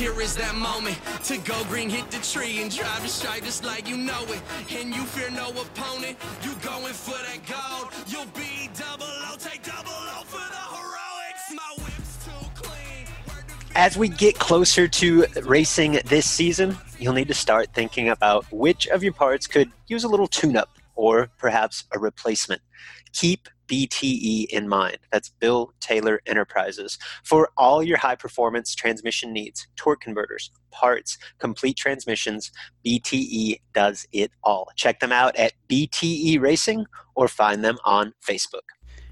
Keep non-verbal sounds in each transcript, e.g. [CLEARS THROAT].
Here is that moment to go green, hit the tree, and drive it straight just like you know it. And you fear no opponent, you going for that gold. You'll be double O, take double O for the heroics. My whip's too clean. As we get closer to racing this season, you'll need to start thinking about which of your parts could use a little tune up or perhaps a replacement. Keep BTE in mind. That's Bill Taylor Enterprises. For all your high performance transmission needs, torque converters, parts, complete transmissions, BTE does it all. Check them out at BTE Racing or find them on Facebook.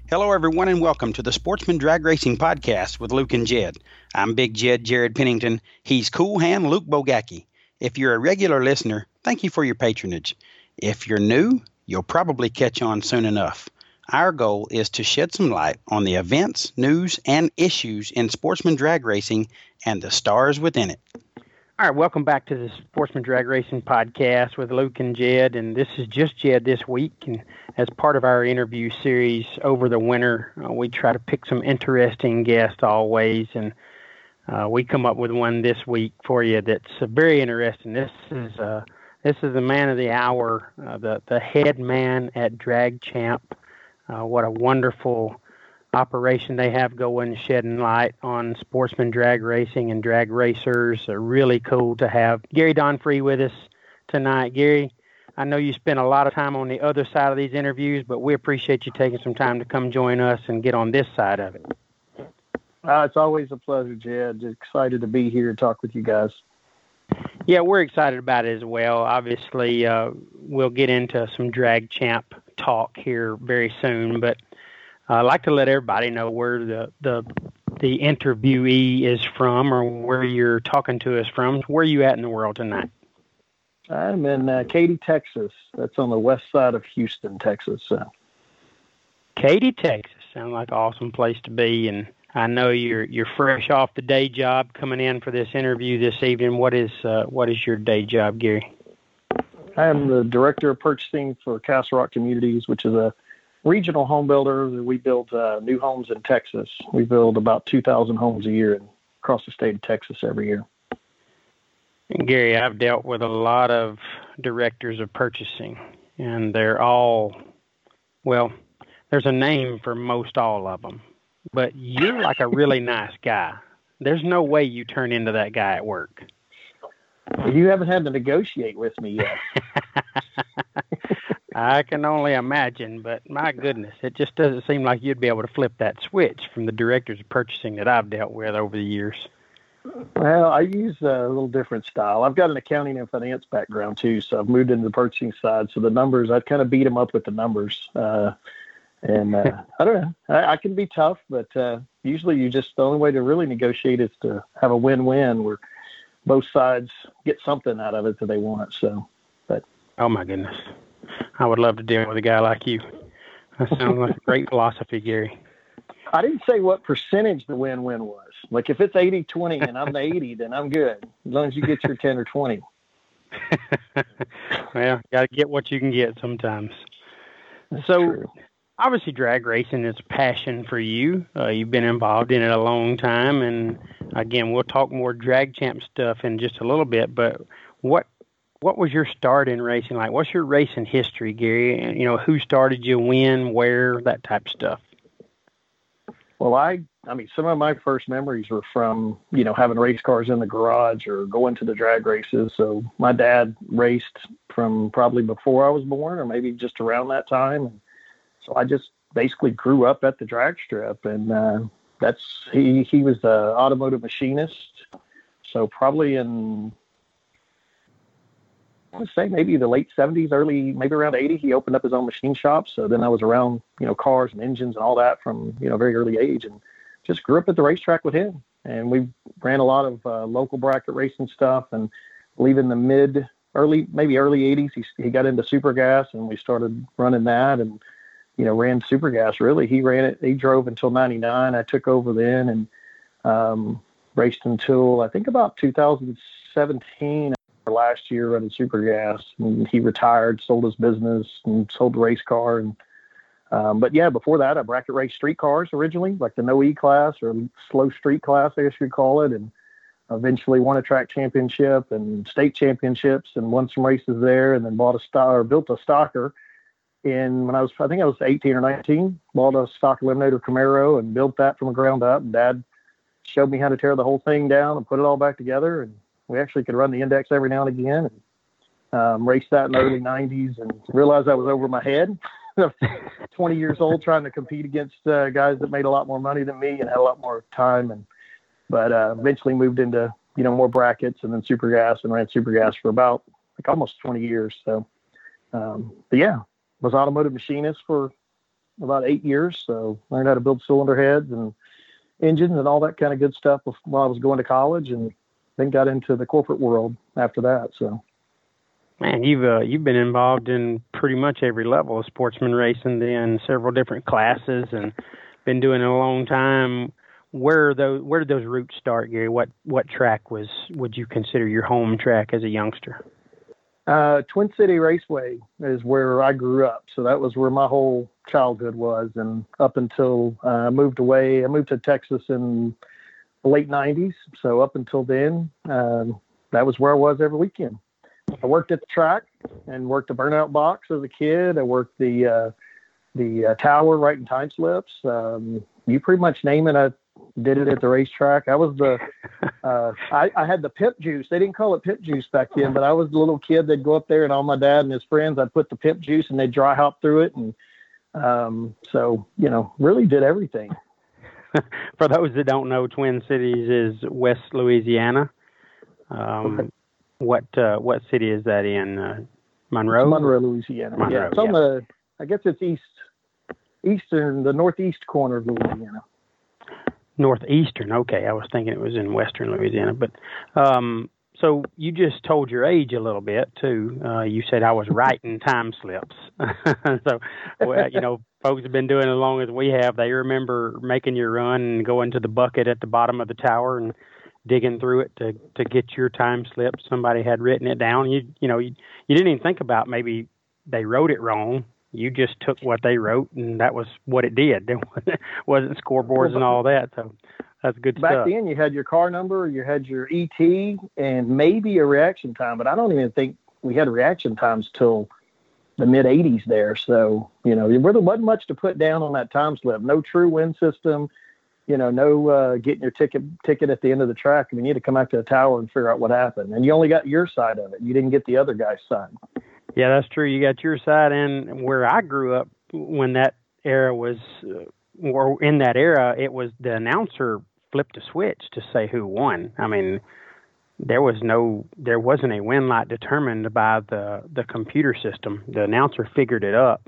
Hello, everyone, and welcome to the Sportsman Drag Racing Podcast with Luke and Jed. I'm Big Jed Jared Pennington. He's Cool Hand Luke Bogacki. If you're a regular listener, thank you for your patronage. If you're new, you'll probably catch on soon enough. Our goal is to shed some light on the events, news, and issues in sportsman drag racing and the stars within it. All right, welcome back to the Sportsman Drag Racing podcast with Luke and Jed, and this is just Jed this week. And as part of our interview series over the winter, uh, we try to pick some interesting guests always, and uh, we come up with one this week for you that's uh, very interesting. This is uh, this is the man of the hour, uh, the the head man at Drag Champ uh, what a wonderful operation they have going, shedding light on sportsman drag racing and drag racers. Really cool to have Gary Don Free with us tonight. Gary, I know you spend a lot of time on the other side of these interviews, but we appreciate you taking some time to come join us and get on this side of it. Uh, it's always a pleasure, Jed. Excited to be here and talk with you guys. Yeah, we're excited about it as well. Obviously, uh, we'll get into some drag champ talk here very soon, but I'd like to let everybody know where the the the interviewee is from or where you're talking to us from. Where are you at in the world tonight? I'm in uh, Katy, Texas. That's on the west side of Houston, Texas. So. Katy, Texas. Sounds like an awesome place to be. And I know you're you're fresh off the day job coming in for this interview this evening. What is uh, what is your day job, Gary? I am the director of purchasing for Castle Rock Communities, which is a regional home builder. We build uh, new homes in Texas. We build about 2,000 homes a year across the state of Texas every year. And Gary, I've dealt with a lot of directors of purchasing, and they're all, well, there's a name for most all of them, but you're like a really nice guy. There's no way you turn into that guy at work. You haven't had to negotiate with me yet. [LAUGHS] I can only imagine, but my goodness, it just doesn't seem like you'd be able to flip that switch from the directors of purchasing that I've dealt with over the years. Well, I use a little different style. I've got an accounting and finance background too, so I've moved into the purchasing side. So the numbers, I kind of beat them up with the numbers. Uh, and uh, I don't know, I, I, can be tough, but uh, usually you just the only way to really negotiate is to have a win-win where both sides get something out of it that they want. So, but oh my goodness, I would love to deal with a guy like you. That sounds like a great [LAUGHS] philosophy, Gary. I didn't say what percentage the win-win was. Like if it's 80-20 and I'm the 80, then I'm good. As long as you get your 10 or 20. [LAUGHS] [LAUGHS] well, got to get what you can get sometimes. That's so, true. Obviously, drag racing is a passion for you. Uh, you've been involved in it a long time, and again, we'll talk more drag champ stuff in just a little bit. But what what was your start in racing like? What's your racing history, Gary? You know, who started you, when, where, that type of stuff. Well, I, I mean, some of my first memories were from, you know, having race cars in the garage or going to the drag races. So my dad raced from probably before I was born or maybe just around that time. So I just basically grew up at the drag strip and, uh, that's, he, he was the automotive machinist. So probably in I would say maybe the late 70s, early, maybe around 80, he opened up his own machine shop. So then I was around, you know, cars and engines and all that from, you know, very early age and just grew up at the racetrack with him. And we ran a lot of uh, local bracket racing stuff. And believe in the mid, early, maybe early 80s, he, he got into super gas and we started running that and, you know, ran super gas really. He ran it, he drove until 99. I took over then and um, raced until I think about 2017 last year running super gas and he retired sold his business and sold the race car and um, but yeah before that i bracket raced street cars originally like the no e class or slow street class i guess you'd call it and eventually won a track championship and state championships and won some races there and then bought a stock or built a stocker in when i was i think i was 18 or 19 bought a stock eliminator camaro and built that from the ground up dad showed me how to tear the whole thing down and put it all back together and we actually could run the index every now and again and um, race that in the early 90s and realized I was over my head. [LAUGHS] 20 years old trying to compete against uh, guys that made a lot more money than me and had a lot more time and but uh, eventually moved into you know more brackets and then super gas and ran super gas for about like almost 20 years so um, but yeah was automotive machinist for about eight years so learned how to build cylinder heads and engines and all that kind of good stuff while I was going to college and then got into the corporate world after that. So, man, you've uh, you've been involved in pretty much every level of sportsman racing, then several different classes, and been doing it a long time. Where those where did those roots start, Gary? What what track was would you consider your home track as a youngster? Uh, Twin City Raceway is where I grew up, so that was where my whole childhood was, and up until uh, I moved away, I moved to Texas in the late 90s. So up until then, um, that was where I was every weekend. I worked at the track and worked the burnout box as a kid. I worked the uh, the uh, tower writing time slips. Um, you pretty much name it. I did it at the racetrack. I was the uh, I, I had the pimp juice. They didn't call it pimp juice back then, but I was the little kid that'd go up there and all my dad and his friends. I'd put the pimp juice and they'd dry hop through it, and um, so you know, really did everything. [LAUGHS] for those that don't know, Twin Cities is West Louisiana. Um, okay. What uh, what city is that in? Uh, Monroe. It's Monroe, Louisiana. Monroe, yeah, it's on the. I guess it's east, eastern, the northeast corner of Louisiana. Northeastern. Okay, I was thinking it was in western Louisiana, but um, so you just told your age a little bit too. Uh, you said I was writing time slips. [LAUGHS] so, well, you know, folks have been doing it as long as we have. They remember making your run and going to the bucket at the bottom of the tower and digging through it to to get your time slip. Somebody had written it down. You you know you you didn't even think about maybe they wrote it wrong. You just took what they wrote and that was what it did. [LAUGHS] There wasn't scoreboards and all that. So that's good stuff. Back stuff. then, you had your car number, you had your ET, and maybe a reaction time, but I don't even think we had reaction times till the mid 80s there. So, you know, there wasn't much to put down on that time slip. No true win system, you know, no uh, getting your ticket ticket at the end of the track. I mean, you had to come back to the tower and figure out what happened. And you only got your side of it. You didn't get the other guy's side. Yeah, that's true. You got your side. And where I grew up when that era was, uh, or in that era, it was the announcer flipped a switch to say who won. I mean, there was no there wasn't a win light determined by the the computer system. The announcer figured it up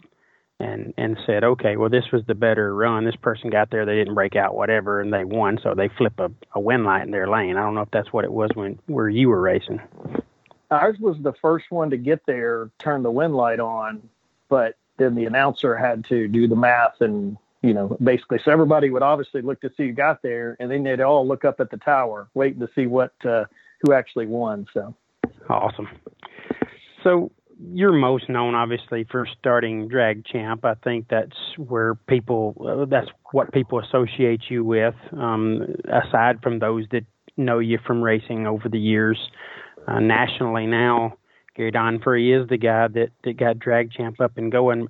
and and said, okay, well this was the better run. This person got there, they didn't break out, whatever, and they won. So they flip a, a win light in their lane. I don't know if that's what it was when where you were racing. Ours was the first one to get there, turn the win light on, but then the announcer had to do the math and you know basically so everybody would obviously look to see who got there, and then they'd all look up at the tower waiting to see what uh, who actually won. So awesome. So you're most known obviously for starting drag champ i think that's where people uh, that's what people associate you with um, aside from those that know you from racing over the years uh, nationally now. Gary Don Free is the guy that, that got drag champ up and going.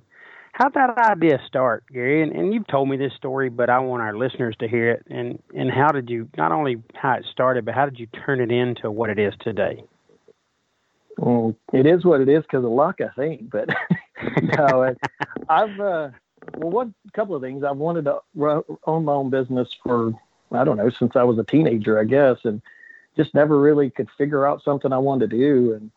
How'd that idea start gary? And, and you've told me this story but i want our listeners to hear it. And and how did you not only how it started but how did you turn it into what it is today? Well, it is what it is because of luck, I think. But [LAUGHS] no, I've uh, well, one couple of things. I've wanted to own my own business for I don't know since I was a teenager, I guess, and just never really could figure out something I wanted to do, and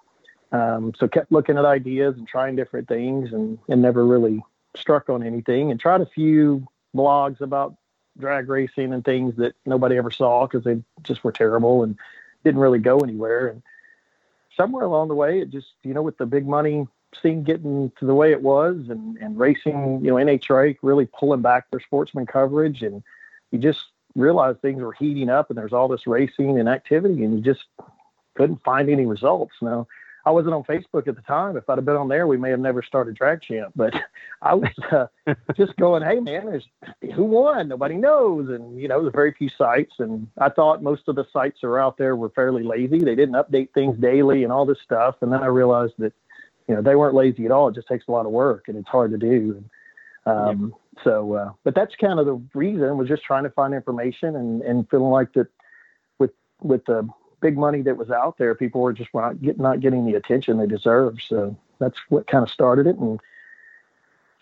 um, so kept looking at ideas and trying different things, and and never really struck on anything. And tried a few blogs about drag racing and things that nobody ever saw because they just were terrible and didn't really go anywhere. And somewhere along the way, it just, you know, with the big money scene getting to the way it was and, and racing, you know, NHRA really pulling back their sportsman coverage. And you just realized things were heating up and there's all this racing and activity and you just couldn't find any results. Now, I wasn't on Facebook at the time. If I'd have been on there, we may have never started Drag Champ. But [LAUGHS] I was uh, [LAUGHS] just going, "Hey, man, there's who won? Nobody knows." And you know, there's very few sites, and I thought most of the sites that are out there were fairly lazy. They didn't update things daily and all this stuff. And then I realized that you know they weren't lazy at all. It just takes a lot of work, and it's hard to do. And um. So, uh, but that's kind of the reason was just trying to find information and and feeling like that with with the big money that was out there, people were just not, get, not getting the attention they deserve. So that's what kind of started it. And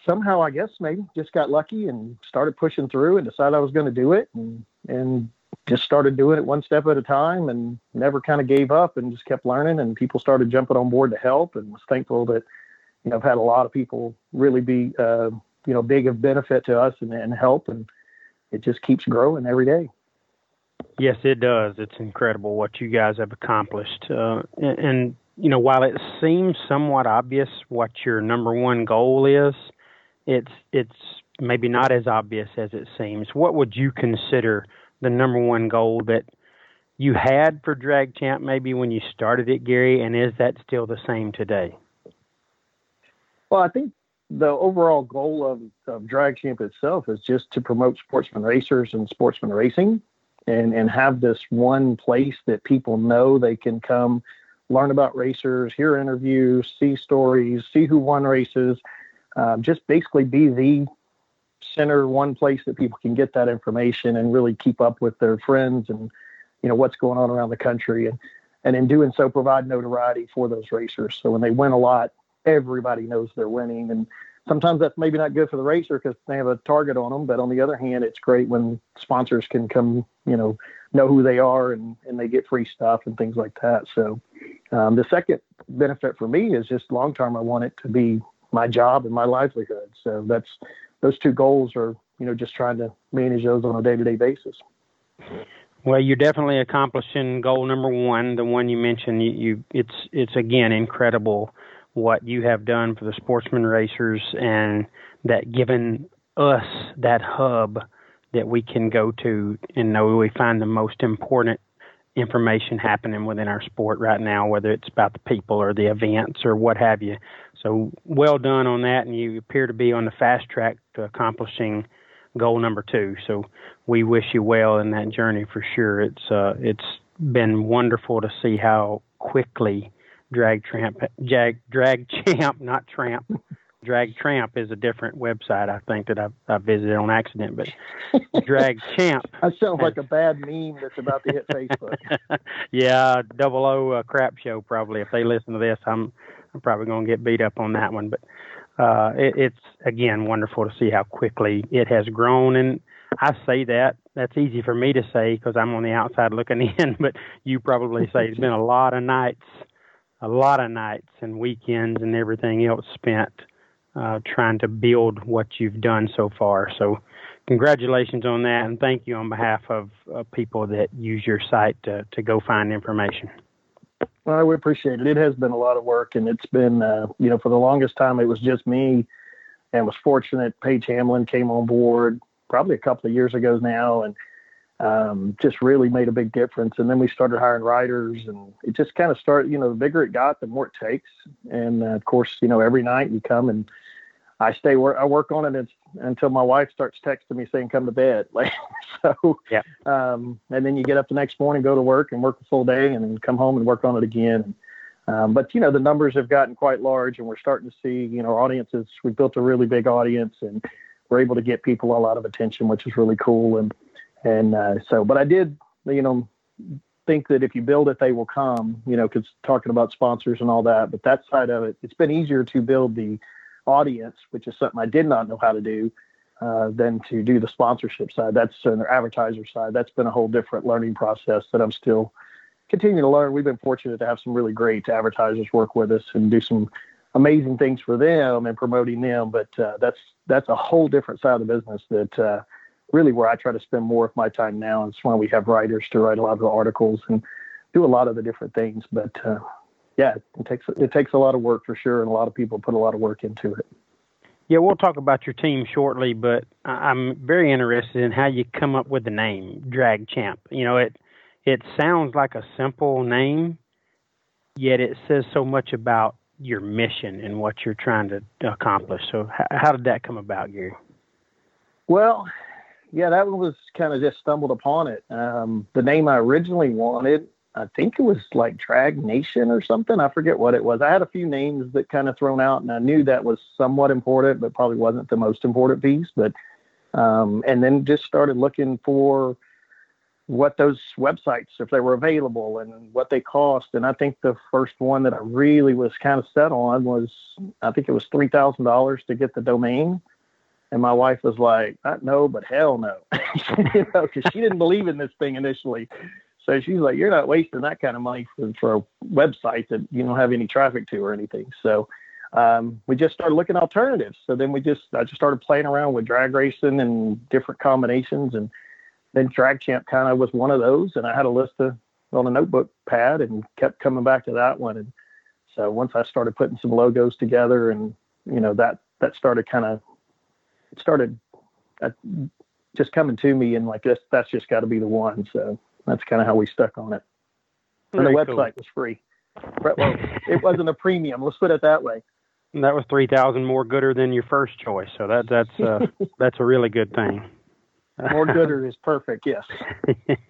somehow, I guess maybe just got lucky and started pushing through and decided I was going to do it and, and just started doing it one step at a time and never kind of gave up and just kept learning. And people started jumping on board to help and was thankful that, you know, I've had a lot of people really be, uh, you know, big of benefit to us and, and help. And it just keeps growing every day. Yes, it does. It's incredible what you guys have accomplished. Uh, and, and, you know, while it seems somewhat obvious what your number one goal is, it's it's maybe not as obvious as it seems. What would you consider the number one goal that you had for Drag Champ maybe when you started it, Gary, and is that still the same today? Well, I think the overall goal of, of Drag Champ itself is just to promote sportsman racers and sportsman racing and and have this one place that people know they can come learn about racers, hear interviews, see stories, see who won races, um, just basically be the center, one place that people can get that information and really keep up with their friends and you know what's going on around the country and and in doing so provide notoriety for those racers. So when they win a lot, everybody knows they're winning and sometimes that's maybe not good for the racer because they have a target on them. But on the other hand, it's great when sponsors can come, you know, know who they are and, and they get free stuff and things like that. So um, the second benefit for me is just long term. I want it to be my job and my livelihood. So that's those two goals are, you know, just trying to manage those on a day to day basis. Well, you're definitely accomplishing goal number one, the one you mentioned. You, you it's it's again incredible what you have done for the sportsman racers and that given us that hub that we can go to and know we find the most important information happening within our sport right now, whether it's about the people or the events or what have you. So well done on that, and you appear to be on the fast track to accomplishing goal number two. So we wish you well in that journey for sure. It's uh, it's been wonderful to see how quickly Drag Tramp, Jag, Drag Champ, not Tramp. Drag Tramp is a different website I think that I, I visited on accident, but Drag [LAUGHS] Champ. That sounds like a bad meme that's about to hit Facebook. [LAUGHS] yeah, double O uh, crap show probably. If they listen to this, I'm I'm probably going to get beat up on that one. But uh, it, it's again wonderful to see how quickly it has grown, and I say that. That's easy for me to say because I'm on the outside looking [LAUGHS] in, but you probably say it's been a lot of nights, a lot of nights and weekends and everything else spent uh, trying to build what you've done so far. So, congratulations on that, and thank you on behalf of uh, people that use your site to, to go find information. Well, I appreciate it. It has been a lot of work, and it's been, uh, you know, for the longest time it was just me, and was fortunate. Paige Hamlin came on board probably a couple of years ago now, and um, just really made a big difference. And then we started hiring writers, and it just kind of started. You know, the bigger it got, the more it takes. And uh, of course, you know, every night you come and I stay work. I work on it until my wife starts texting me saying come to bed. Like [LAUGHS] so. Yeah. Um, and then you get up the next morning, go to work, and work a full day, and then come home and work on it again. Um, but you know the numbers have gotten quite large, and we're starting to see you know audiences. We built a really big audience, and we're able to get people a lot of attention, which is really cool. And and uh, so, but I did you know think that if you build it, they will come. You know, because talking about sponsors and all that. But that side of it, it's been easier to build the audience, which is something I did not know how to do, uh, than to do the sponsorship side. That's the advertiser side. That's been a whole different learning process that I'm still continuing to learn. We've been fortunate to have some really great advertisers work with us and do some amazing things for them and promoting them. But uh, that's that's a whole different side of the business that uh, really where I try to spend more of my time now. And it's why we have writers to write a lot of the articles and do a lot of the different things. But uh, yeah, it takes it takes a lot of work for sure, and a lot of people put a lot of work into it. Yeah, we'll talk about your team shortly, but I'm very interested in how you come up with the name Drag Champ. You know, it it sounds like a simple name, yet it says so much about your mission and what you're trying to accomplish. So, how, how did that come about, Gary? Well, yeah, that one was kind of just stumbled upon it. Um, the name I originally wanted I think it was like Drag Nation or something. I forget what it was. I had a few names that kind of thrown out, and I knew that was somewhat important, but probably wasn't the most important piece. But um, and then just started looking for what those websites, if they were available, and what they cost. And I think the first one that I really was kind of set on was, I think it was three thousand dollars to get the domain. And my wife was like, "No, but hell no," [LAUGHS] you know, because she didn't believe in this thing initially. So she's like, you're not wasting that kind of money for, for a website that you don't have any traffic to or anything. So um, we just started looking alternatives. So then we just, I just started playing around with drag racing and different combinations. And then Drag Champ kind of was one of those. And I had a list of, on a notebook pad and kept coming back to that one. And so once I started putting some logos together and, you know, that, that started kind of, it started uh, just coming to me and like, this, that's just got to be the one. So that's kind of how we stuck on it. And Very the website cool. was free. Well, it wasn't a premium. Let's put it that way. And that was three thousand more gooder than your first choice. So that that's uh, [LAUGHS] that's a really good thing. more gooder is perfect. Yes. [LAUGHS]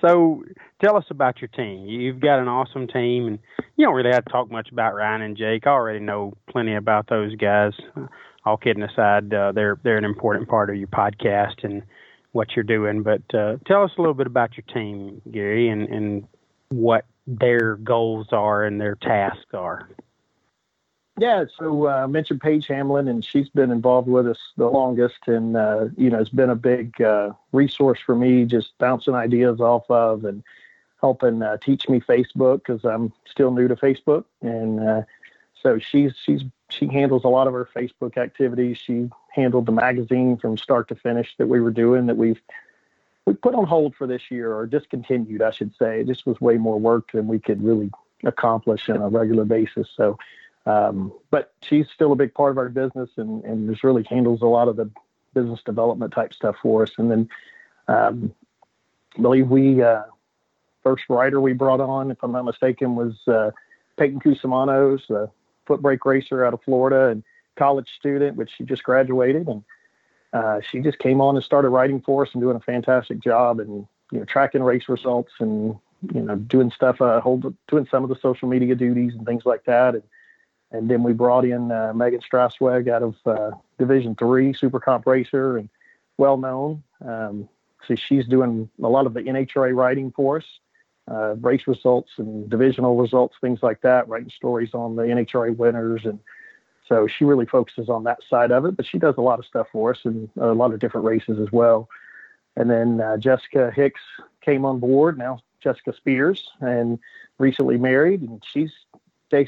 so tell us about your team. You've got an awesome team, and you don't really have to talk much about Ryan and Jake. I already know plenty about those guys. All kidding aside, uh, they're they're an important part of your podcast and what you're doing. But uh, tell us a little bit about your team, Gary, and, and what their goals are and their tasks are. Yeah, so uh, I mentioned Paige Hamlin, and she's been involved with us the longest, and uh, you know, it's been a big uh, resource for me, just bouncing ideas off of and helping uh, teach me Facebook because I'm still new to Facebook, and uh, so she's she's she handles a lot of our Facebook activities. She handled the magazine from start to finish that we were doing that we've we put on hold for this year or discontinued, I should say. This was way more work than we could really accomplish on a regular basis. So, um, but she's still a big part of our business and, and just really handles a lot of the business development type stuff for us. And then, um, I believe we, uh, first writer we brought on, if I'm not mistaken, was, uh, Peyton Cusamanos, the foot brake racer out of Florida and college student, which she just graduated. And uh, she just came on and started writing for us and doing a fantastic job and, you know, tracking race results and, you know, doing stuff, uh, hold, doing some of the social media duties and things like that. And, and then we brought in uh, Megan Strasweg out of uh, Division Three, Super Comp racer, and well known. Um, so she's doing a lot of the NHRA writing for us uh, race results and divisional results, things like that, writing stories on the NHRA winners. And so she really focuses on that side of it, but she does a lot of stuff for us and a lot of different races as well. And then uh, Jessica Hicks came on board. Now Jessica Spears, and recently married, and she's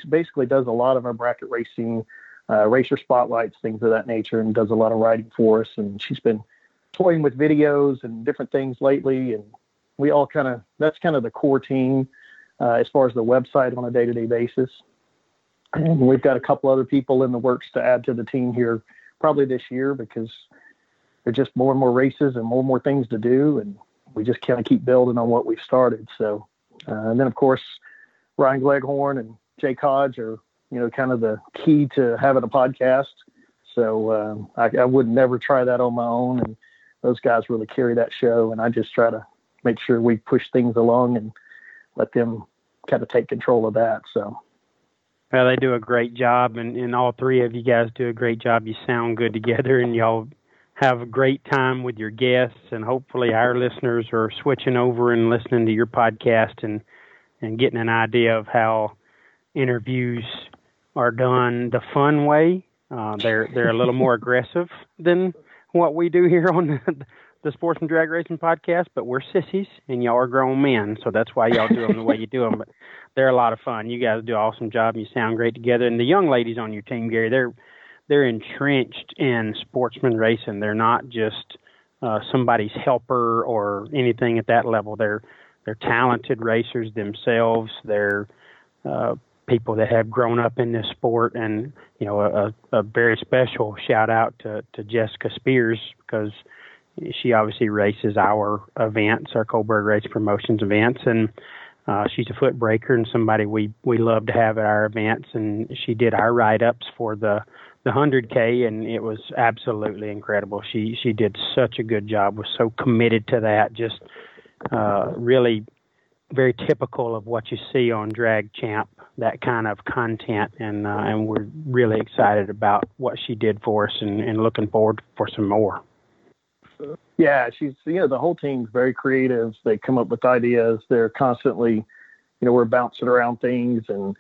basically does a lot of our bracket racing, uh, racer spotlights, things of that nature, and does a lot of writing for us. And she's been toying with videos and different things lately, and we all kind of that's kind of the core team uh, as far as the website on a day-to-day basis. And we've got a couple other people in the works to add to the team here probably this year because there's just more and more races and more and more things to do, and we just kind of keep building on what we've started. So, uh, and then of course, Ryan Gleghorn and Jake Hodge are you know kind of the key to having a podcast. So um, I, I would never try that on my own, and those guys really carry that show, and I just try to make sure we push things along and let them kind of take control of that. So. Well, they do a great job, and, and all three of you guys do a great job. You sound good together, and y'all have a great time with your guests. And hopefully, our listeners are switching over and listening to your podcast and and getting an idea of how interviews are done the fun way. Uh, they're they're a little more [LAUGHS] aggressive than what we do here on the, the Sportsman Drag Racing podcast, but we're sissies and y'all are grown men, so that's why y'all do them the way you do them. But they're a lot of fun. You guys do an awesome job. And you sound great together. And the young ladies on your team, Gary, they're they're entrenched in sportsman racing. They're not just uh, somebody's helper or anything at that level. They're they're talented racers themselves. They're uh, people that have grown up in this sport, and you know a, a very special shout out to to Jessica Spears because she obviously races our events, our Coburg Race Promotions events, and uh, she's a foot breaker and somebody we we love to have at our events. And she did our write ups for the the hundred K, and it was absolutely incredible. She she did such a good job. Was so committed to that. Just uh, really very typical of what you see on Drag Champ. That kind of content, and uh, and we're really excited about what she did for us, and, and looking forward for some more. Yeah, she's you know the whole team's very creative. They come up with ideas. They're constantly, you know, we're bouncing around things, and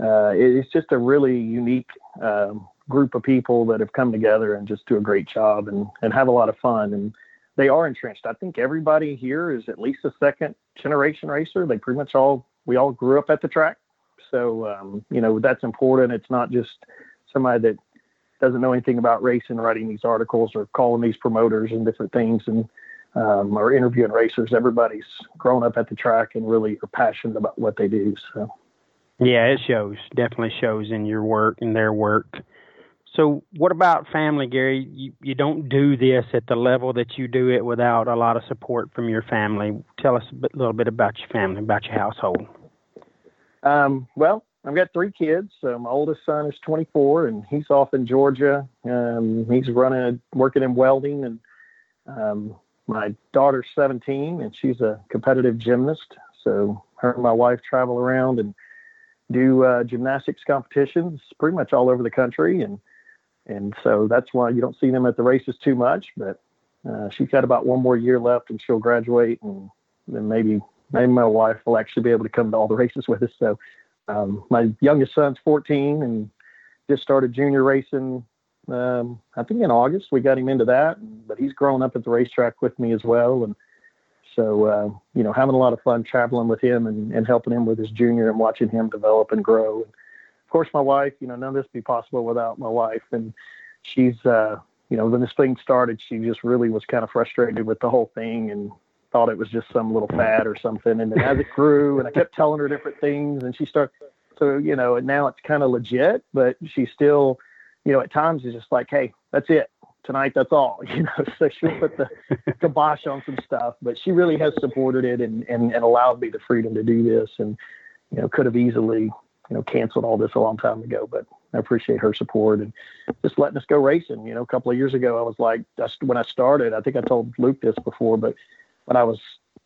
uh, it's just a really unique um, group of people that have come together and just do a great job and and have a lot of fun. And they are entrenched. I think everybody here is at least a second generation racer. They pretty much all we all grew up at the track, so um, you know that's important. It's not just somebody that doesn't know anything about racing writing these articles or calling these promoters and different things and um, or interviewing racers. Everybody's grown up at the track and really are passionate about what they do. So. Yeah, it shows. Definitely shows in your work and their work. So, what about family, Gary? You, you don't do this at the level that you do it without a lot of support from your family. Tell us a bit, little bit about your family, about your household. Um, well, I've got three kids. So my oldest son is 24, and he's off in Georgia. Um, he's running, working in welding, and um, my daughter's 17, and she's a competitive gymnast. So her and my wife travel around and do uh, gymnastics competitions pretty much all over the country, and and so that's why you don't see them at the races too much. But uh, she's got about one more year left, and she'll graduate, and then maybe maybe my wife will actually be able to come to all the races with us. So um, my youngest son's 14 and just started junior racing. Um, I think in August we got him into that, but he's grown up at the racetrack with me as well. And so, uh, you know, having a lot of fun traveling with him and, and helping him with his junior and watching him develop and grow. And of course, my wife, you know, none of this be possible without my wife. And she's, uh, you know, when this thing started, she just really was kind of frustrated with the whole thing and thought it was just some little fad or something. And then as it grew, and I kept telling her different things, and she started. So you know, and now it's kind of legit, but she still, you know, at times is just like, hey, that's it tonight. That's all. [LAUGHS] You know, so she'll put the [LAUGHS] kibosh on some stuff, but she really has supported it and and and allowed me the freedom to do this, and you know, could have easily you know canceled all this a long time ago, but I appreciate her support and just letting us go racing. You know, a couple of years ago, I was like, when I started, I think I told Luke this before, but when I was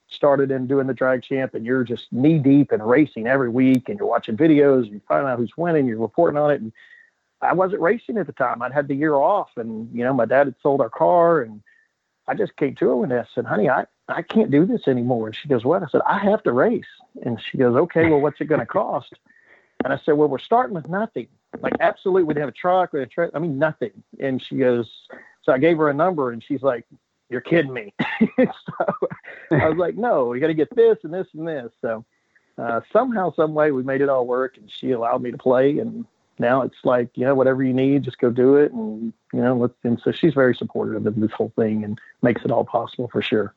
started in doing the drag champ and you're just knee deep in racing every week and you're watching videos and you find out who's winning, you're reporting on it. And I wasn't racing at the time. I'd had the year off and, you know, my dad had sold our car and I just came to her one day. I said, honey, I, I can't do this anymore. And she goes, what? I said, I have to race. And she goes, okay, well, what's it going [LAUGHS] to cost? And I said, well, we're starting with nothing. Like, absolutely, we didn't have a truck, we had a truck. I mean, nothing. And she goes, so I gave her a number and she's like, you're kidding me. [LAUGHS] so I was like, no, we got to get this and this and this. So uh, somehow, some way, we made it all work, and she allowed me to play. And now it's like, you know, whatever you need, just go do it. And you know, let's, and so she's very supportive of this whole thing and makes it all possible for sure.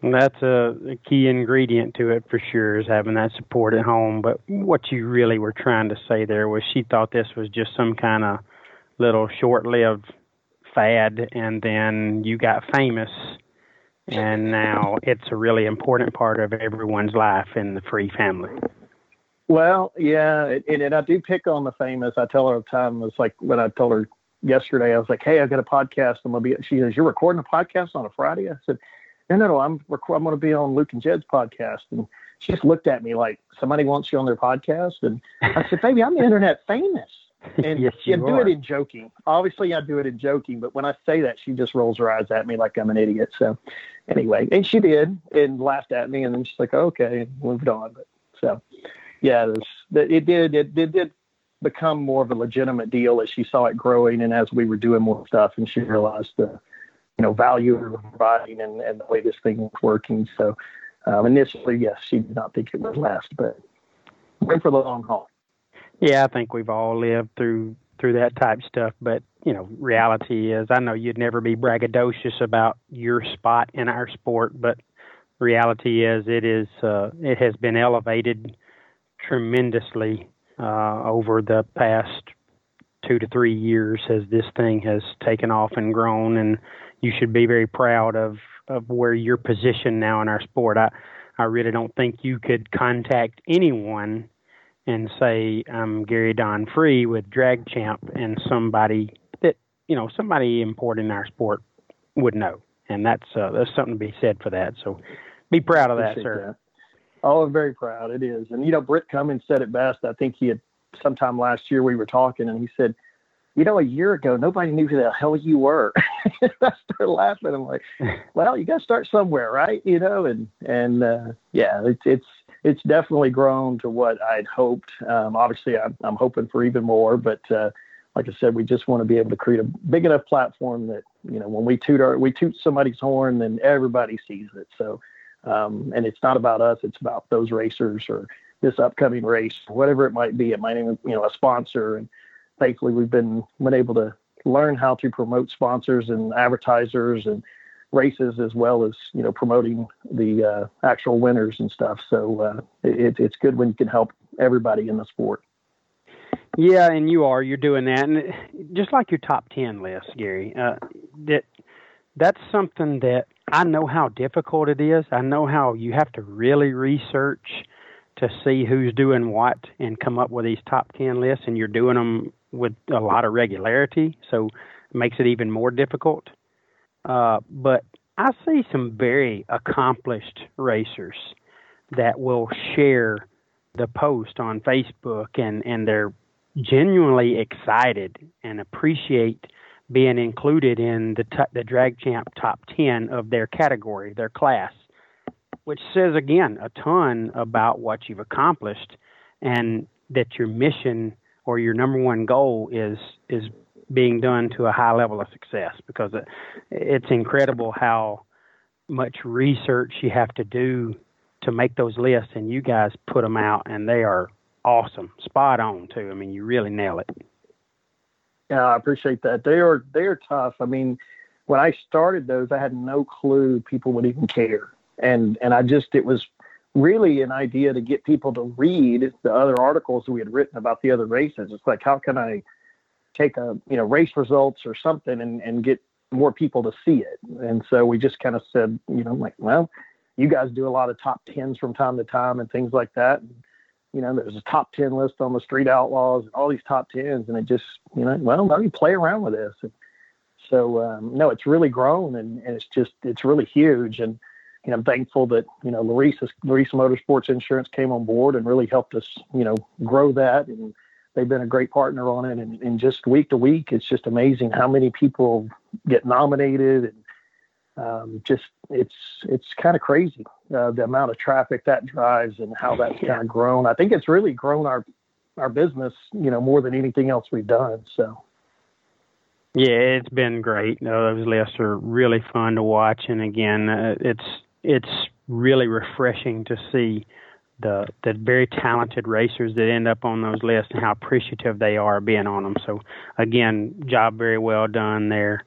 And that's a, a key ingredient to it for sure is having that support at home. But what you really were trying to say there was she thought this was just some kind of little short-lived fad, and then you got famous, and now it's a really important part of everyone's life in the free family. Well, yeah, and, and I do pick on the famous. I tell her all the time. It's like when I told her yesterday, I was like, "Hey, I got a podcast. I'm gonna be." She says, "You're recording a podcast on a Friday?" I said, "No, no, no. I'm rec- I'm gonna be on Luke and Jed's podcast." And she just looked at me like somebody wants you on their podcast, and I said, "Baby, I'm internet famous." [LAUGHS] And yes, you you do are. it in joking. Obviously, I do it in joking, but when I say that, she just rolls her eyes at me like I'm an idiot. So, anyway, and she did and laughed at me, and then she's like, "Okay," and moved on. But so, yeah, it, was, it did it did did become more of a legitimate deal as she saw it growing and as we were doing more stuff, and she realized the you know value we were providing and, and the way this thing was working. So, um, initially, yes, she did not think it would last, but went for the long haul. Yeah, I think we've all lived through through that type stuff. But you know, reality is, I know you'd never be braggadocious about your spot in our sport, but reality is, it is uh, it has been elevated tremendously uh, over the past two to three years as this thing has taken off and grown, and you should be very proud of of where you're positioned now in our sport. I I really don't think you could contact anyone and say I'm Gary Don Free with Drag Champ and somebody that you know somebody important in our sport would know, and that's uh, there's something to be said for that. So be proud of that, sir. that. Oh, I'm very proud. It is. And, you know, Britt Cummings said it best. I think he had sometime last year we were talking and he said, you know, a year ago, nobody knew who the hell you were. [LAUGHS] I started laughing. I'm like, [LAUGHS] well, you got to start somewhere, right? You know, and, and, uh, yeah, it's, it's, it's definitely grown to what I'd hoped. Um, obviously I'm, I'm hoping for even more, but, uh, like I said, we just want to be able to create a big enough platform that, you know, when we toot our, we toot somebody's horn, then everybody sees it. So, um, and it's not about us; it's about those racers or this upcoming race, whatever it might be. It might even, you know, a sponsor. And thankfully, we've been been able to learn how to promote sponsors and advertisers and races as well as you know promoting the uh, actual winners and stuff. So uh, it, it's good when you can help everybody in the sport. Yeah, and you are. You're doing that, and just like your top ten list, Gary. Uh, that that's something that I know how difficult it is. I know how you have to really research to see who's doing what and come up with these top ten lists, and you're doing them with a lot of regularity, so it makes it even more difficult. Uh, but I see some very accomplished racers that will share the post on Facebook and, and they're genuinely excited and appreciate being included in the t- the drag champ top 10 of their category, their class, which says again a ton about what you've accomplished and that your mission or your number one goal is is being done to a high level of success because it, it's incredible how much research you have to do to make those lists and you guys put them out and they are awesome spot on too i mean you really nail it Yeah, I appreciate that. They are they are tough. I mean, when I started those, I had no clue people would even care, and and I just it was really an idea to get people to read the other articles we had written about the other races. It's like how can I take a you know race results or something and and get more people to see it. And so we just kind of said, you know, like, well, you guys do a lot of top tens from time to time and things like that. And, you know, there's a top 10 list on the street outlaws and all these top tens. And it just, you know, well, let me play around with this. And so, um, no, it's really grown and, and it's just, it's really huge. And, you know, I'm thankful that, you know, Larissa, Larissa Motorsports Insurance came on board and really helped us, you know, grow that. And they've been a great partner on it. And, and just week to week, it's just amazing how many people get nominated and, um, just it's it's kind of crazy uh, the amount of traffic that drives and how that's kind of grown. I think it's really grown our our business, you know, more than anything else we've done. So Yeah, it's been great. those lists are really fun to watch, and again, uh, it's it's really refreshing to see the the very talented racers that end up on those lists and how appreciative they are being on them. So again, job very well done there.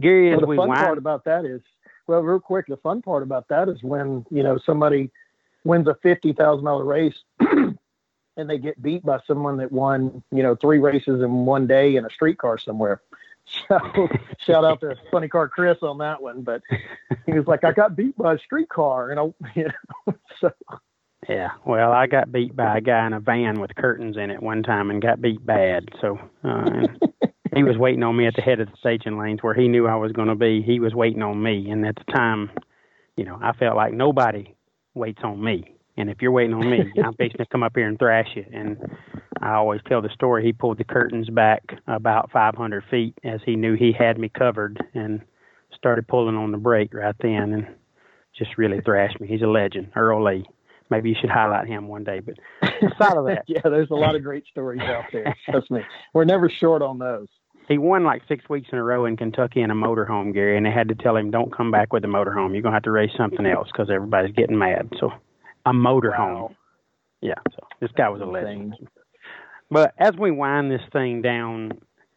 Gary, well, the we fun wind, part about that is, well, real quick, the fun part about that is when you know somebody wins a fifty thousand dollar race. [CLEARS THROAT] and they get beat by someone that won, you know, three races in one day in a streetcar somewhere. [LAUGHS] So shout out to funny car Chris on that one. But he was like, I got beat by a streetcar, and I, [LAUGHS] you know, [LAUGHS] so. Yeah, well, I got beat by a guy in a van with curtains in it one time and got beat bad. So uh, he was waiting on me at the head of the staging lanes where he knew I was going to be. He was waiting on me, and at the time, you know, I felt like nobody waits on me. And if you're waiting on me, [LAUGHS] I'm fixing to come up here and thrash you. And I always tell the story. He pulled the curtains back about 500 feet as he knew he had me covered and started pulling on the brake right then and just really thrashed me. He's a legend, Earl Lee. Maybe you should highlight him one day. But [LAUGHS] aside of that, yeah, there's a lot of great stories out there. Trust me, we're never short on those. He won like six weeks in a row in Kentucky in a motorhome, Gary, and they had to tell him, "Don't come back with a motorhome. You're gonna have to race something else because everybody's getting mad." So, a motorhome. Wow. Yeah. So this guy was a legend. But as we wind this thing down,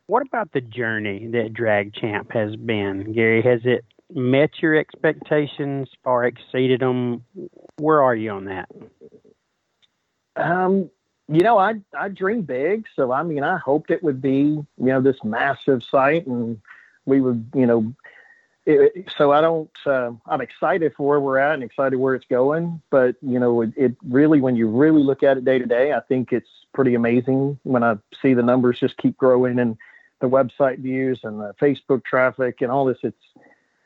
what about the journey that Drag Champ has been, Gary? Has it met your expectations, far exceeded them? Where are you on that? Um, you know, I I dream big, so I mean, I hoped it would be you know this massive site, and we would you know. It, so I don't. Uh, I'm excited for where we're at and excited where it's going. But you know, it, it really, when you really look at it day to day, I think it's pretty amazing when I see the numbers just keep growing and the website views and the Facebook traffic and all this. It's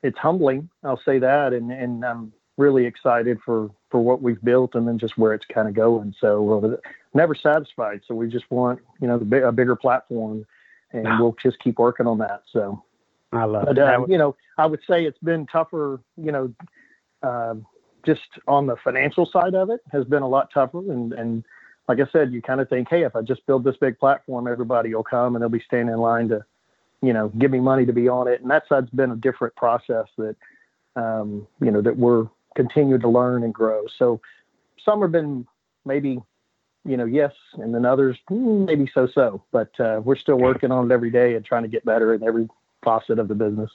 it's humbling. I'll say that, and and I'm really excited for for what we've built and then just where it's kind of going. So uh, never satisfied. So we just want you know the, a bigger platform, and wow. we'll just keep working on that. So I love but, it. Uh, you know, I would say it's been tougher. You know, uh, just on the financial side of it has been a lot tougher. And and like I said, you kind of think, hey, if I just build this big platform, everybody will come and they'll be standing in line to, you know, give me money to be on it. And that's that side's been a different process that, um, you know, that we're continuing to learn and grow. So some have been maybe you know, yes, and then others hmm, maybe so so. But uh, we're still working on it every day and trying to get better in every facet of the business.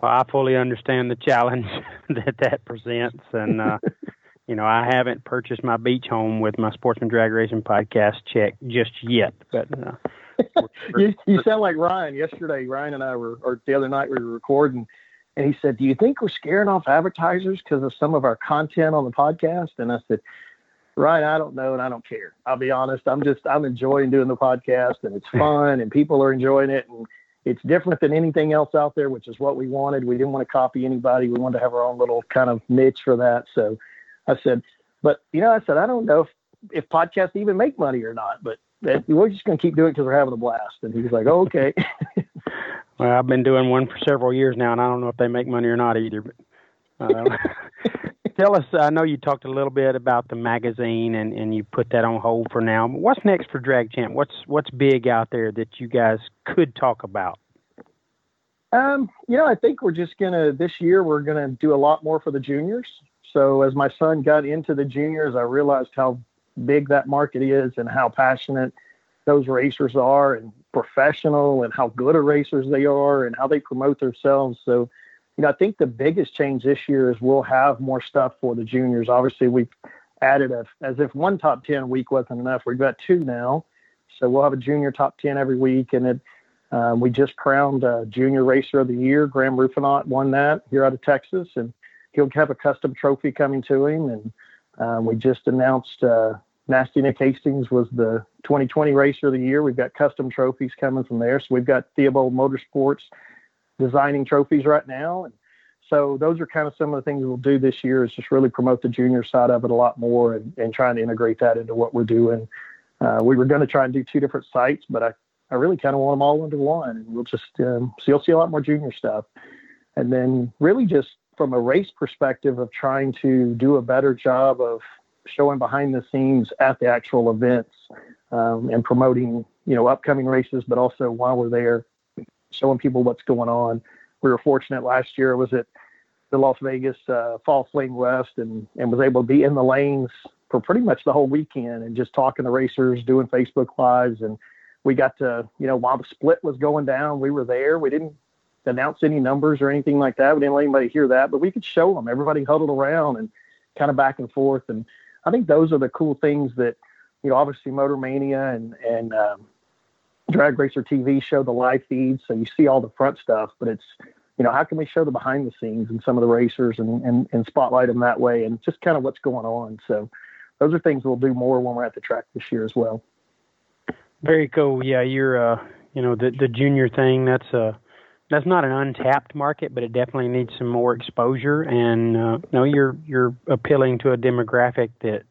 Well, I fully understand the challenge [LAUGHS] that that presents, and uh, [LAUGHS] you know, I haven't purchased my beach home with my Sportsman Drag Racing podcast check just yet, but. Uh, [LAUGHS] you, you sound like Ryan. Yesterday, Ryan and I were, or the other night, we were recording, and he said, "Do you think we're scaring off advertisers because of some of our content on the podcast?" And I said, Ryan, I don't know and I don't care. I'll be honest. I'm just I'm enjoying doing the podcast and it's [LAUGHS] fun and people are enjoying it and it's different than anything else out there, which is what we wanted. We didn't want to copy anybody. We wanted to have our own little kind of niche for that. So I said, but you know, I said I don't know if if podcasts even make money or not, but we're just going to keep doing it because we're having a blast. And he was like, oh, okay. [LAUGHS] well, I've been doing one for several years now, and I don't know if they make money or not either. But uh, [LAUGHS] tell us. I know you talked a little bit about the magazine, and, and you put that on hold for now. What's next for Drag Champ? What's what's big out there that you guys could talk about? Um, you know, I think we're just gonna this year we're gonna do a lot more for the juniors. So as my son got into the juniors, I realized how big that market is and how passionate those racers are and professional and how good of racers they are and how they promote themselves. So you know, I think the biggest change this year is we'll have more stuff for the juniors. Obviously, we've added a, as if one top 10 week wasn't enough. We've got two now. So we'll have a junior top 10 every week. And it, um, we just crowned a junior racer of the year. Graham Rufinaut won that here out of Texas. And he'll have a custom trophy coming to him. And um, we just announced uh, Nasty Nick Hastings was the 2020 racer of the year. We've got custom trophies coming from there. So we've got Theobald Motorsports designing trophies right now. And so those are kind of some of the things we'll do this year is just really promote the junior side of it a lot more and, and trying to integrate that into what we're doing. Uh, we were going to try and do two different sites, but I, I really kind of want them all under one. And we'll just, um, so you'll see a lot more junior stuff. And then really just from a race perspective of trying to do a better job of showing behind the scenes at the actual events um, and promoting, you know, upcoming races, but also while we're there, showing people what's going on. We were fortunate last year. Was at the Las Vegas uh, Fall Fling West and and was able to be in the lanes for pretty much the whole weekend and just talking to racers, doing Facebook lives, and we got to you know while the split was going down, we were there. We didn't announce any numbers or anything like that. We didn't let anybody hear that, but we could show them. Everybody huddled around and kind of back and forth. And I think those are the cool things that, you know, obviously Motor Mania and, and, um, Drag Racer TV show the live feeds. So you see all the front stuff, but it's, you know, how can we show the behind the scenes and some of the racers and, and, and spotlight them that way and just kind of what's going on. So those are things we'll do more when we're at the track this year as well. Very cool. Yeah. You're, uh, you know, the, the junior thing, that's, uh, that's not an untapped market, but it definitely needs some more exposure. And uh, know, you're you're appealing to a demographic that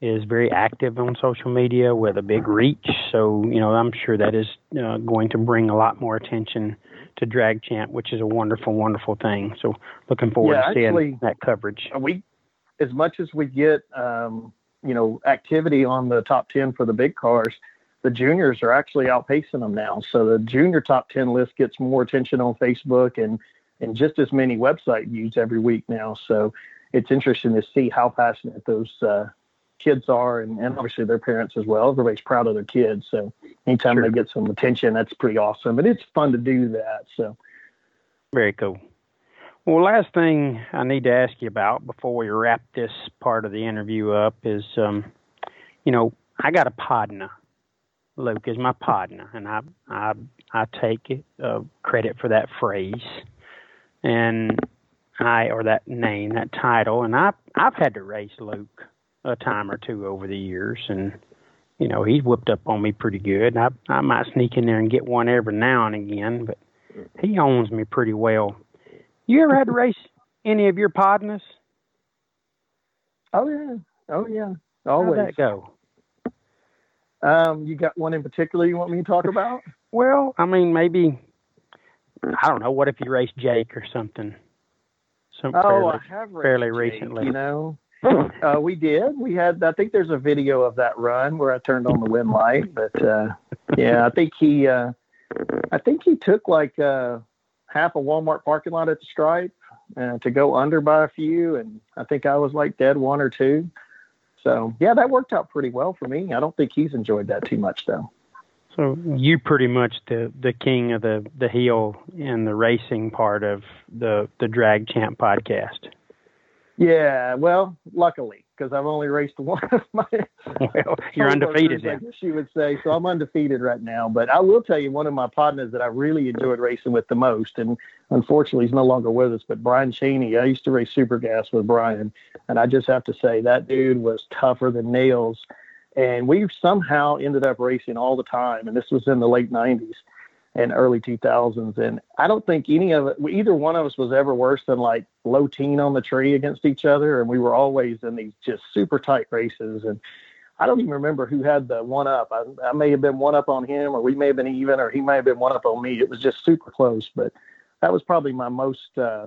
is very active on social media with a big reach. So you know, I'm sure that is uh, going to bring a lot more attention to Drag Champ, which is a wonderful, wonderful thing. So looking forward yeah, to seeing actually, that coverage. We, as much as we get, um, you know, activity on the top ten for the big cars the juniors are actually outpacing them now. So the junior top 10 list gets more attention on Facebook and, and just as many website views every week now. So it's interesting to see how passionate those uh, kids are and, and obviously their parents as well. Everybody's proud of their kids. So anytime sure. they get some attention, that's pretty awesome. And it's fun to do that. So very cool. Well, last thing I need to ask you about before we wrap this part of the interview up is, um, you know, I got a Podna Luke is my partner, and I I I take uh, credit for that phrase, and I or that name, that title, and I I've had to race Luke a time or two over the years, and you know he's whipped up on me pretty good. I I might sneak in there and get one every now and again, but he owns me pretty well. You ever had to race any of your partners? Oh yeah, oh yeah, always. How'd that go? Um, you got one in particular you want me to talk about? Well, I mean, maybe I don't know. What if you race Jake or something? Some oh, fairly, I have raced fairly Jake, recently. You know, uh, we did. We had. I think there's a video of that run where I turned on the win light. But uh, yeah, I think he. Uh, I think he took like uh, half a Walmart parking lot at the stripe uh, to go under by a few, and I think I was like dead one or two. So yeah, that worked out pretty well for me. I don't think he's enjoyed that too much though. So you pretty much the the king of the the heel and the racing part of the the Drag Champ podcast. Yeah, well, luckily, because I've only raced one of my. well, [LAUGHS] you're undefeated. I guess you would say. So I'm undefeated right now. But I will tell you, one of my partners that I really enjoyed racing with the most, and unfortunately he's no longer with us, but Brian Cheney. I used to race Super Gas with Brian, and I just have to say that dude was tougher than nails. And we somehow ended up racing all the time, and this was in the late '90s and early 2000s. And I don't think any of it, either one of us was ever worse than like low teen on the tree against each other. And we were always in these just super tight races. And I don't even remember who had the one up. I, I may have been one up on him, or we may have been even, or he may have been one up on me. It was just super close. But that was probably my most, uh,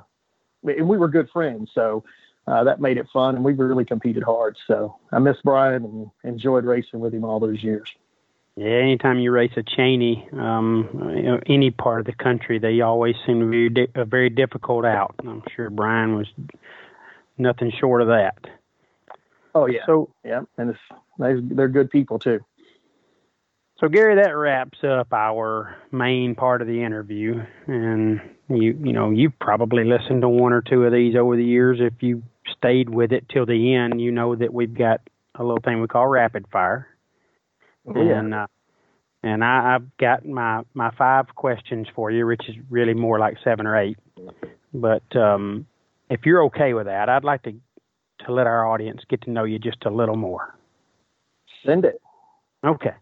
and we were good friends. So, uh, that made it fun, and we really competed hard. So I miss Brian and enjoyed racing with him all those years. Yeah, anytime you race a Cheney, um, any part of the country, they always seem to be di- a very difficult out. I'm sure Brian was nothing short of that. Oh yeah. So yeah, and it's they're good people too. So Gary, that wraps up our main part of the interview, and you you know you've probably listened to one or two of these over the years. If you stayed with it till the end, you know that we've got a little thing we call rapid fire And uh, and I, I've got my my five questions for you, which is really more like seven or eight. But um, if you're okay with that, I'd like to to let our audience get to know you just a little more. Send it. Okay.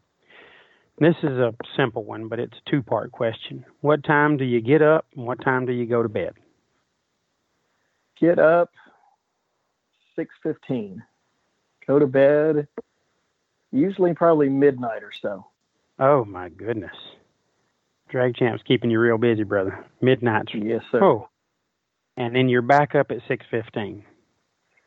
This is a simple one, but it's a two part question. What time do you get up and what time do you go to bed? Get up six fifteen. Go to bed usually probably midnight or so. Oh my goodness. Drag Champ's keeping you real busy, brother. Midnights. Yes, sir. Oh. And then you're back up at six fifteen.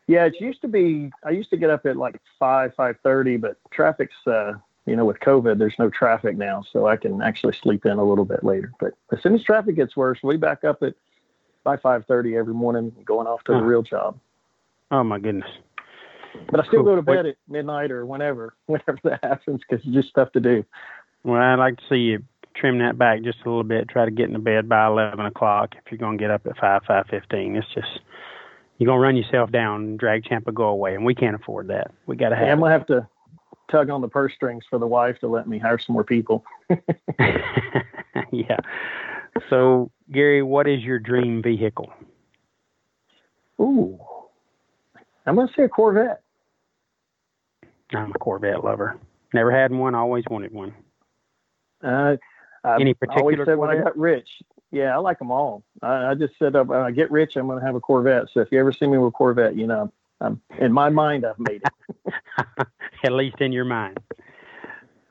Yeah, it used to be I used to get up at like five, five thirty, but traffic's uh you know, with COVID, there's no traffic now, so I can actually sleep in a little bit later. But as soon as traffic gets worse, we back up at by 5:30 every morning, going off to the real job. Oh my goodness! But I still cool. go to bed at midnight or whenever, [LAUGHS] whenever that happens, because it's just stuff to do. Well, I'd like to see you trim that back just a little bit. Try to get in the bed by 11 o'clock if you're going to get up at 5, 5:15. It's just you're going to run yourself down and drag Champa go away, and we can't afford that. We got to have. Yeah, I'm gonna have to tug on the purse strings for the wife to let me hire some more people. [LAUGHS] [LAUGHS] yeah. So, Gary, what is your dream vehicle? Ooh, I'm going to say a Corvette. I'm a Corvette lover. Never had one. Always wanted one. Uh, Any particular? I always said Corvette? when I got rich. Yeah, I like them all. I, I just said, uh, when I get rich, I'm going to have a Corvette. So if you ever see me with a Corvette, you know, I'm, in my mind, I've made it. [LAUGHS] At least in your mind.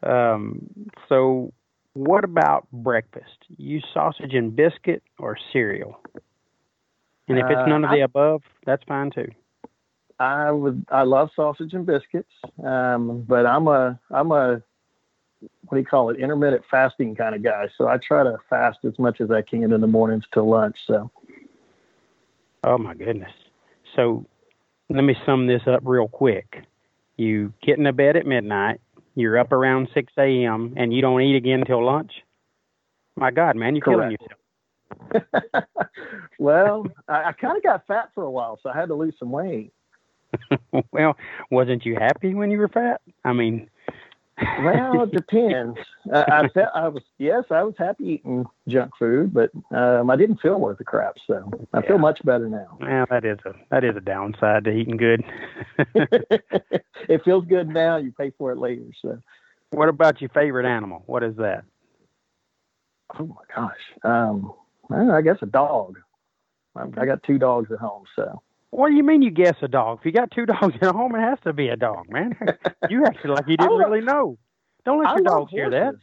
Um, so, what about breakfast? You sausage and biscuit or cereal? And if it's uh, none of the I, above, that's fine too. I would. I love sausage and biscuits, um, but I'm a I'm a what do you call it intermittent fasting kind of guy. So I try to fast as much as I can in the mornings till lunch. So. Oh my goodness! So let me sum this up real quick. You get in the bed at midnight. You're up around 6 a.m. and you don't eat again until lunch. My God, man, you're Correct. killing yourself. [LAUGHS] well, I, I kind of got fat for a while, so I had to lose some weight. [LAUGHS] well, wasn't you happy when you were fat? I mean, [LAUGHS] well, it depends. uh, I felt I was yes, I was happy eating junk food, but um, I didn't feel worth the crap. So I yeah. feel much better now. Yeah, that is a that is a downside to eating good. [LAUGHS] it feels good now. You pay for it later. So, what about your favorite animal? What is that? Oh my gosh, um, I guess a dog. I got two dogs at home, so what do you mean you guess a dog? If you got two [LAUGHS] dogs at home, it has to be a dog, man. [LAUGHS] you acted like you didn't really know. Don't let your dogs hear that.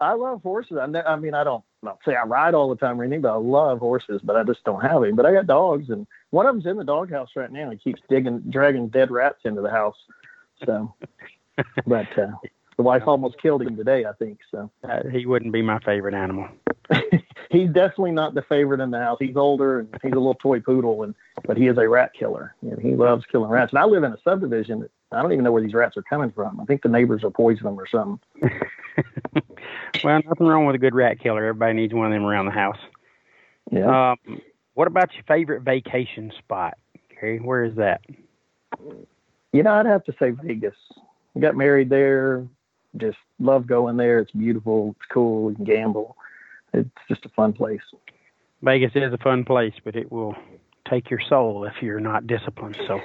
I love horses. I, ne- I mean, I don't, not say I ride all the time or anything, but I love horses. But I just don't have any. But I got dogs, and one of them's in the doghouse right now. He keeps digging, dragging dead rats into the house. So, [LAUGHS] but uh, the wife almost killed him today, I think. So uh, he wouldn't be my favorite animal. He's definitely not the favorite in the house. He's older and he's a little toy poodle, and but he is a rat killer and he loves killing rats. And I live in a subdivision. That, I don't even know where these rats are coming from. I think the neighbors are poisoning them or something. [LAUGHS] well, nothing wrong with a good rat killer. Everybody needs one of them around the house. Yeah. Um, what about your favorite vacation spot, Gary? Where is that? You know, I'd have to say Vegas. I got married there. Just love going there. It's beautiful. It's cool. You can gamble it's just a fun place. Vegas is a fun place, but it will take your soul if you're not disciplined. So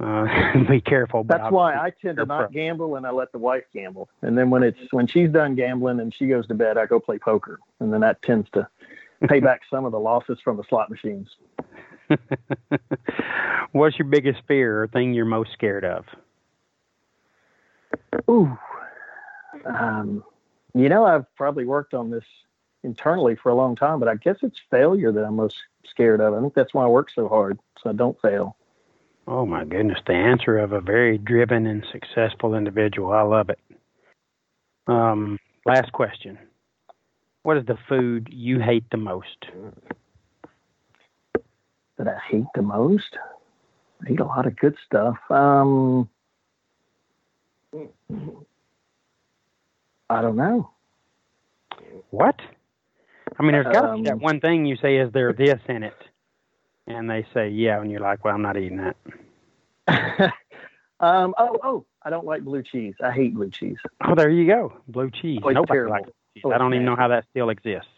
uh, [LAUGHS] be careful. That's why I tend to not pro. gamble and I let the wife gamble. And then when it's when she's done gambling and she goes to bed, I go play poker, and then that tends to pay back [LAUGHS] some of the losses from the slot machines. [LAUGHS] What's your biggest fear or thing you're most scared of? Ooh, um, you know, I've probably worked on this internally for a long time, but I guess it's failure that I'm most scared of. I think that's why I work so hard, so I don't fail. Oh my goodness, the answer of a very driven and successful individual. I love it. Um, last question. What is the food you hate the most? That I hate the most? I eat a lot of good stuff. Um, I don't know. What? I mean, there's got to um, be that um, one thing you say, is there this in it? And they say, yeah, and you're like, well, I'm not eating that. [LAUGHS] um, oh, oh, I don't like blue cheese. I hate blue cheese. Oh, there you go. Blue cheese. Oh, Nobody terrible. likes cheese. Oh, I don't even know how that still exists.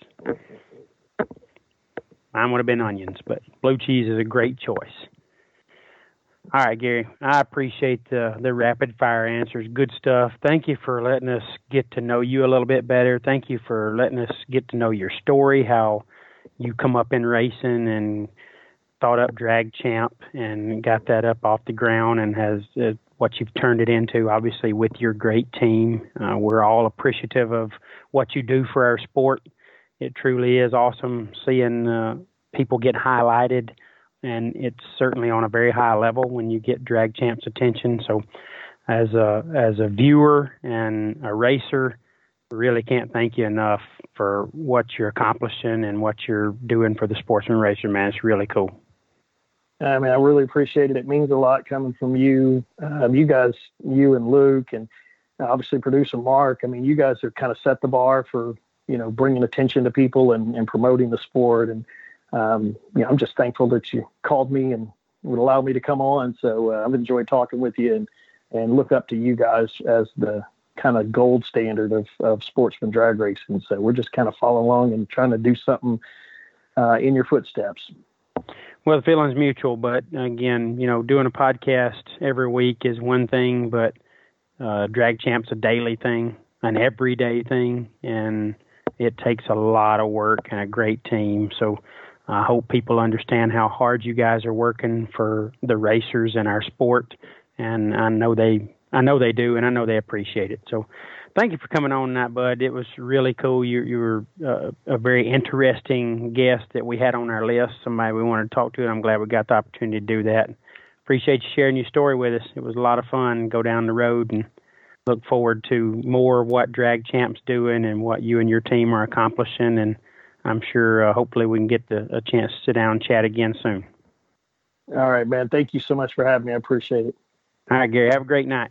Mine would have been onions, but blue cheese is a great choice. All right, Gary. I appreciate the the rapid fire answers. Good stuff. Thank you for letting us get to know you a little bit better. Thank you for letting us get to know your story, how you come up in racing and thought up drag champ and got that up off the ground and has uh, what you've turned it into obviously with your great team uh, we're all appreciative of what you do for our sport it truly is awesome seeing uh, people get highlighted and it's certainly on a very high level when you get drag champs attention. So as a as a viewer and a racer, really can't thank you enough for what you're accomplishing and what you're doing for the sportsman racer. Man, it's really cool. I mean, I really appreciate it. It means a lot coming from you, um, you guys, you and Luke, and obviously producer Mark. I mean, you guys have kind of set the bar for you know bringing attention to people and, and promoting the sport. And um, you know, I'm just thankful that you called me and would allow me to come on. So uh, I've enjoyed talking with you and and look up to you guys as the kind of gold standard of, of sportsman drag racing. So we're just kind of following along and trying to do something uh, in your footsteps. Well, the feeling's mutual, but again, you know, doing a podcast every week is one thing, but uh, drag champ's a daily thing, an everyday thing, and it takes a lot of work and a great team. So I hope people understand how hard you guys are working for the racers and our sport, and I know they I know they do, and I know they appreciate it. So thank you for coming on that, Bud. It was really cool. You you were uh, a very interesting guest that we had on our list. Somebody we wanted to talk to, and I'm glad we got the opportunity to do that. Appreciate you sharing your story with us. It was a lot of fun. Go down the road and look forward to more of what Drag Champ's doing and what you and your team are accomplishing. And I'm sure uh, hopefully we can get the, a chance to sit down and chat again soon. All right, man. Thank you so much for having me. I appreciate it. All right, Gary. Have a great night.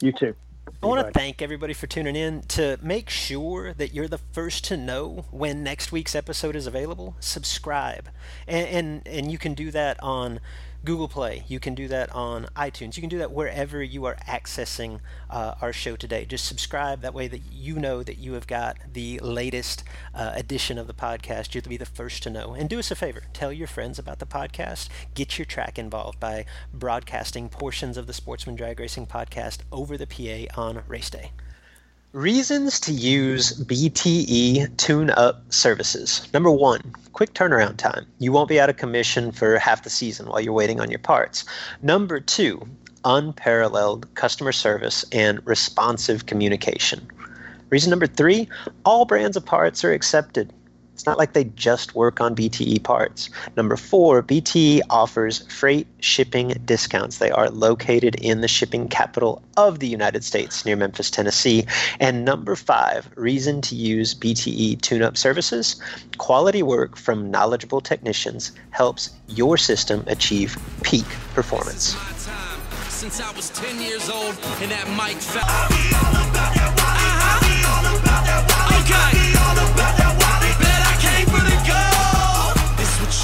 You too. I want to thank everybody for tuning in. To make sure that you're the first to know when next week's episode is available, subscribe. And, and, and you can do that on Google Play. You can do that on iTunes. You can do that wherever you are accessing uh, our show today. Just subscribe. That way that you know that you have got the latest uh, edition of the podcast. You'll be the first to know. And do us a favor. Tell your friends about the podcast. Get your track involved by broadcasting portions of the Sportsman Drag Racing podcast over the PA on race day. Reasons to use BTE tune up services. Number one, quick turnaround time. You won't be out of commission for half the season while you're waiting on your parts. Number two, unparalleled customer service and responsive communication. Reason number three, all brands of parts are accepted. It's not like they just work on BTE parts. Number four, BTE offers freight shipping discounts. They are located in the shipping capital of the United States near Memphis, Tennessee. And number five, reason to use BTE tune up services quality work from knowledgeable technicians helps your system achieve peak performance. Since I was 10 years old and that mic fell.